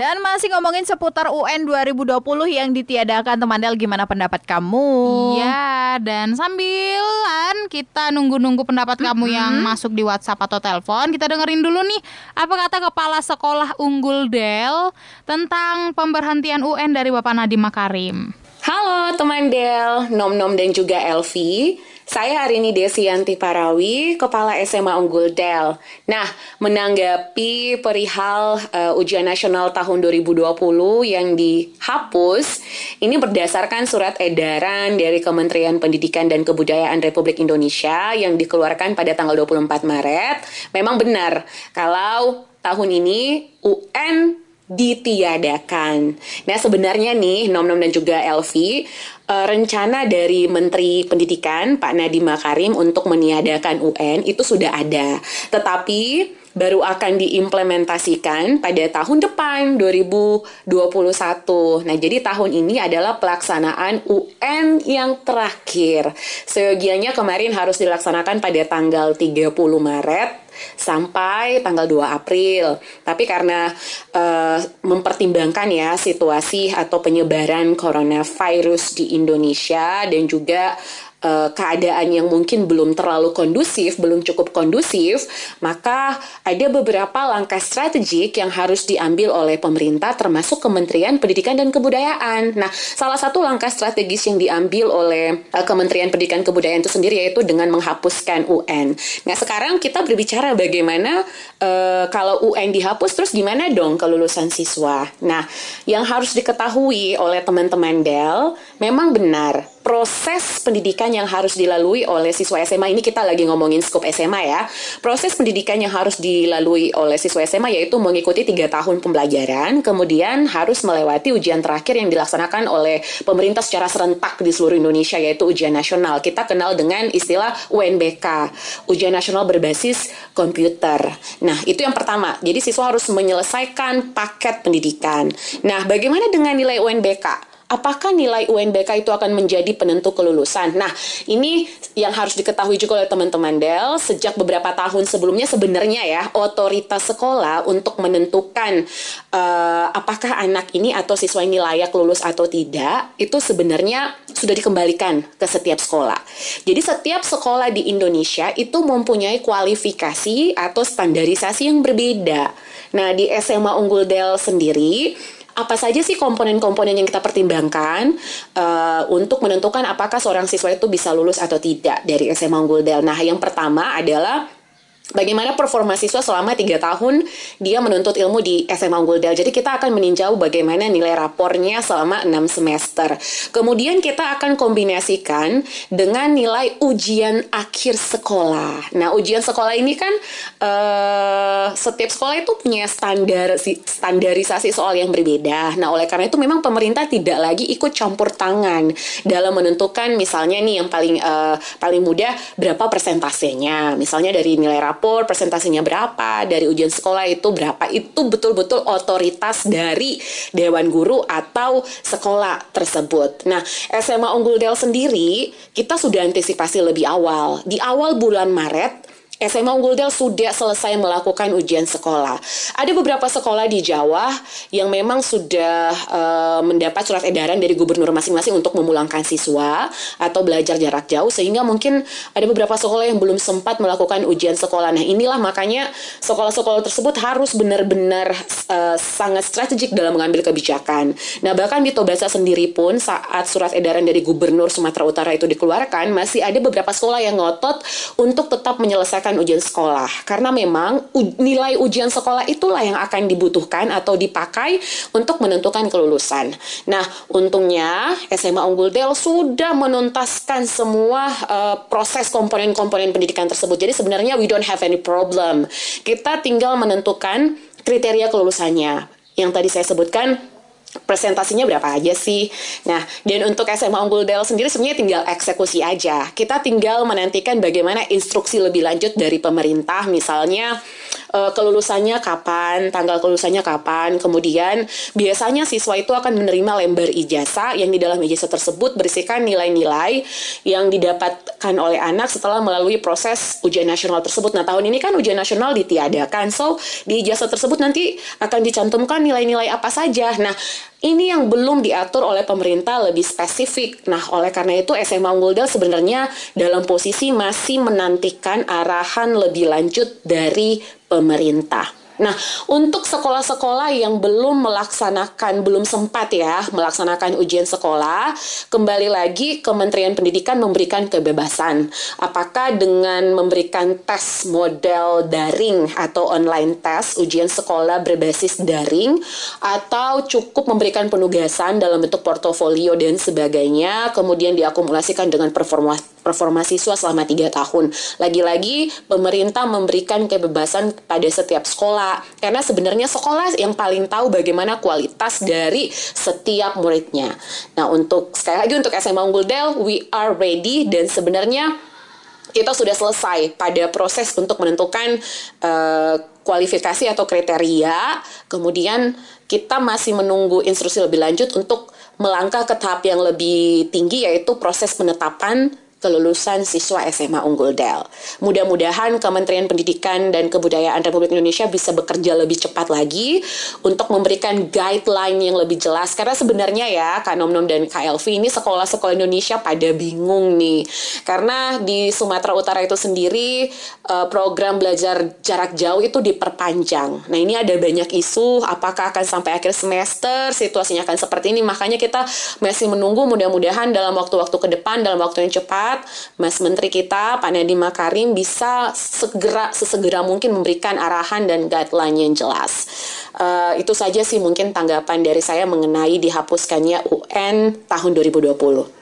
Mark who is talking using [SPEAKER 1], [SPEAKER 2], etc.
[SPEAKER 1] Dan masih ngomongin seputar UN 2020 yang ditiadakan teman Del, gimana pendapat kamu?
[SPEAKER 2] Iya, dan sambilan kita nunggu-nunggu pendapat mm -hmm. kamu yang masuk di WhatsApp atau telepon, kita dengerin dulu nih apa kata Kepala Sekolah Unggul Del tentang pemberhentian UN dari Bapak Nadiem Makarim.
[SPEAKER 3] Halo teman Del, Nom Nom dan juga Elvi. Saya hari ini Desi Yanti Parawi, Kepala SMA Unggul Del. Nah, menanggapi perihal uh, ujian nasional tahun 2020 yang dihapus, ini berdasarkan surat edaran dari Kementerian Pendidikan dan Kebudayaan Republik Indonesia yang dikeluarkan pada tanggal 24 Maret. Memang benar, kalau tahun ini UN ditiadakan. Nah sebenarnya nih Nom Nom dan juga Elvi uh, rencana dari Menteri Pendidikan Pak Nadiem Makarim untuk meniadakan UN itu sudah ada. Tetapi baru akan diimplementasikan pada tahun depan 2021. Nah, jadi tahun ini adalah pelaksanaan UN yang terakhir. Seyogianya kemarin harus dilaksanakan pada tanggal 30 Maret sampai tanggal 2 April. Tapi karena uh, mempertimbangkan ya situasi atau penyebaran coronavirus di Indonesia dan juga uh, keadaan yang mungkin belum terlalu kondusif, belum cukup kondusif, maka ada beberapa langkah strategik yang harus diambil oleh pemerintah termasuk Kementerian Pendidikan dan Kebudayaan. Nah, salah satu langkah strategis yang diambil oleh uh, Kementerian Pendidikan Kebudayaan itu sendiri yaitu dengan menghapuskan UN. Nah, sekarang kita berbicara bagaimana uh, kalau UN dihapus terus gimana dong kelulusan siswa. Nah, yang harus diketahui oleh teman-teman Del memang benar proses pendidikan yang harus dilalui oleh siswa SMA ini kita lagi ngomongin skop SMA ya. Proses pendidikan yang harus dilalui oleh siswa SMA yaitu mengikuti tiga tahun pembelajaran, kemudian harus melewati ujian terakhir yang dilaksanakan oleh pemerintah secara serentak di seluruh Indonesia yaitu ujian nasional. Kita kenal dengan istilah UNBK, ujian nasional berbasis komputer. Nah, itu yang pertama. Jadi siswa harus menyelesaikan paket pendidikan. Nah, bagaimana dengan nilai UNBK? Apakah nilai UNBK itu akan menjadi penentu kelulusan? Nah, ini yang harus diketahui juga oleh teman-teman Del. Sejak beberapa tahun sebelumnya sebenarnya ya, otoritas sekolah untuk menentukan uh, apakah anak ini atau siswa ini layak lulus atau tidak, itu sebenarnya sudah dikembalikan ke setiap sekolah. Jadi setiap sekolah di Indonesia itu mempunyai kualifikasi atau standarisasi yang berbeda. Nah, di SMA Unggul Del sendiri apa saja sih komponen-komponen yang kita pertimbangkan uh, untuk menentukan apakah seorang siswa itu bisa lulus atau tidak dari SMA Unggul Del. Nah, yang pertama adalah bagaimana performa siswa selama tiga tahun dia menuntut ilmu di SMA Unggul Del. Jadi kita akan meninjau bagaimana nilai rapornya selama enam semester. Kemudian kita akan kombinasikan dengan nilai ujian akhir sekolah. Nah, ujian sekolah ini kan uh, setiap sekolah itu punya standar standarisasi soal yang berbeda. Nah, oleh karena itu memang pemerintah tidak lagi ikut campur tangan dalam menentukan misalnya nih yang paling uh, paling mudah berapa persentasenya. Misalnya dari nilai rapor rapor presentasinya berapa dari ujian sekolah itu berapa itu betul-betul otoritas dari dewan guru atau sekolah tersebut. Nah, SMA Unggul Del sendiri kita sudah antisipasi lebih awal. Di awal bulan Maret SMA Unggul sudah selesai melakukan ujian sekolah. Ada beberapa sekolah di Jawa yang memang sudah uh, mendapat surat edaran dari gubernur masing-masing untuk memulangkan siswa atau belajar jarak jauh sehingga mungkin ada beberapa sekolah yang belum sempat melakukan ujian sekolah. Nah, inilah makanya sekolah-sekolah tersebut harus benar-benar uh, sangat strategik dalam mengambil kebijakan. Nah, bahkan di Tobasa sendiri pun saat surat edaran dari gubernur Sumatera Utara itu dikeluarkan, masih ada beberapa sekolah yang ngotot untuk tetap menyelesaikan ujian sekolah karena memang nilai ujian sekolah itulah yang akan dibutuhkan atau dipakai untuk menentukan kelulusan. Nah, untungnya SMA Unggul Del sudah menuntaskan semua uh, proses komponen-komponen pendidikan tersebut. Jadi sebenarnya we don't have any problem. Kita tinggal menentukan kriteria kelulusannya. Yang tadi saya sebutkan presentasinya berapa aja sih. Nah, dan untuk SMA Unggul Del sendiri sebenarnya tinggal eksekusi aja. Kita tinggal menantikan bagaimana instruksi lebih lanjut dari pemerintah, misalnya uh, kelulusannya kapan, tanggal kelulusannya kapan. Kemudian biasanya siswa itu akan menerima lembar ijazah yang di dalam ijazah tersebut berisikan nilai-nilai yang didapatkan oleh anak setelah melalui proses ujian nasional tersebut. Nah, tahun ini kan ujian nasional ditiadakan. So, di ijazah tersebut nanti akan dicantumkan nilai-nilai apa saja. Nah, ini yang belum diatur oleh pemerintah lebih spesifik. Nah, oleh karena itu SMA Unggul Del sebenarnya dalam posisi masih menantikan arahan lebih lanjut dari pemerintah. Nah, untuk sekolah-sekolah yang belum melaksanakan, belum sempat ya melaksanakan ujian sekolah, kembali lagi Kementerian Pendidikan memberikan kebebasan. Apakah dengan memberikan tes model daring atau online tes ujian sekolah berbasis daring, atau cukup memberikan penugasan dalam bentuk portofolio dan sebagainya, kemudian diakumulasikan dengan performa performa siswa selama tiga tahun. Lagi-lagi pemerintah memberikan kebebasan pada setiap sekolah karena sebenarnya sekolah yang paling tahu bagaimana kualitas dari setiap muridnya. Nah untuk sekali lagi untuk SMA Unggul Del, we are ready dan sebenarnya kita sudah selesai pada proses untuk menentukan uh, kualifikasi atau kriteria. Kemudian kita masih menunggu instruksi lebih lanjut untuk melangkah ke tahap yang lebih tinggi yaitu proses penetapan kelulusan siswa SMA Unggul Del. Mudah-mudahan Kementerian Pendidikan dan Kebudayaan Republik Indonesia bisa bekerja lebih cepat lagi untuk memberikan guideline yang lebih jelas. Karena sebenarnya ya, Kak Nom dan Kak Elvi ini sekolah-sekolah Indonesia pada bingung nih. Karena di Sumatera Utara itu sendiri eh, program belajar jarak jauh itu diperpanjang. Nah ini ada banyak isu, apakah akan sampai akhir semester, situasinya akan seperti ini. Makanya kita masih menunggu mudah-mudahan dalam waktu-waktu ke depan, dalam waktu yang cepat, Mas Menteri kita Pak Nadiem Makarim bisa segera sesegera mungkin memberikan arahan dan guideline yang jelas. Uh, itu saja sih mungkin tanggapan dari saya mengenai dihapuskannya UN tahun 2020.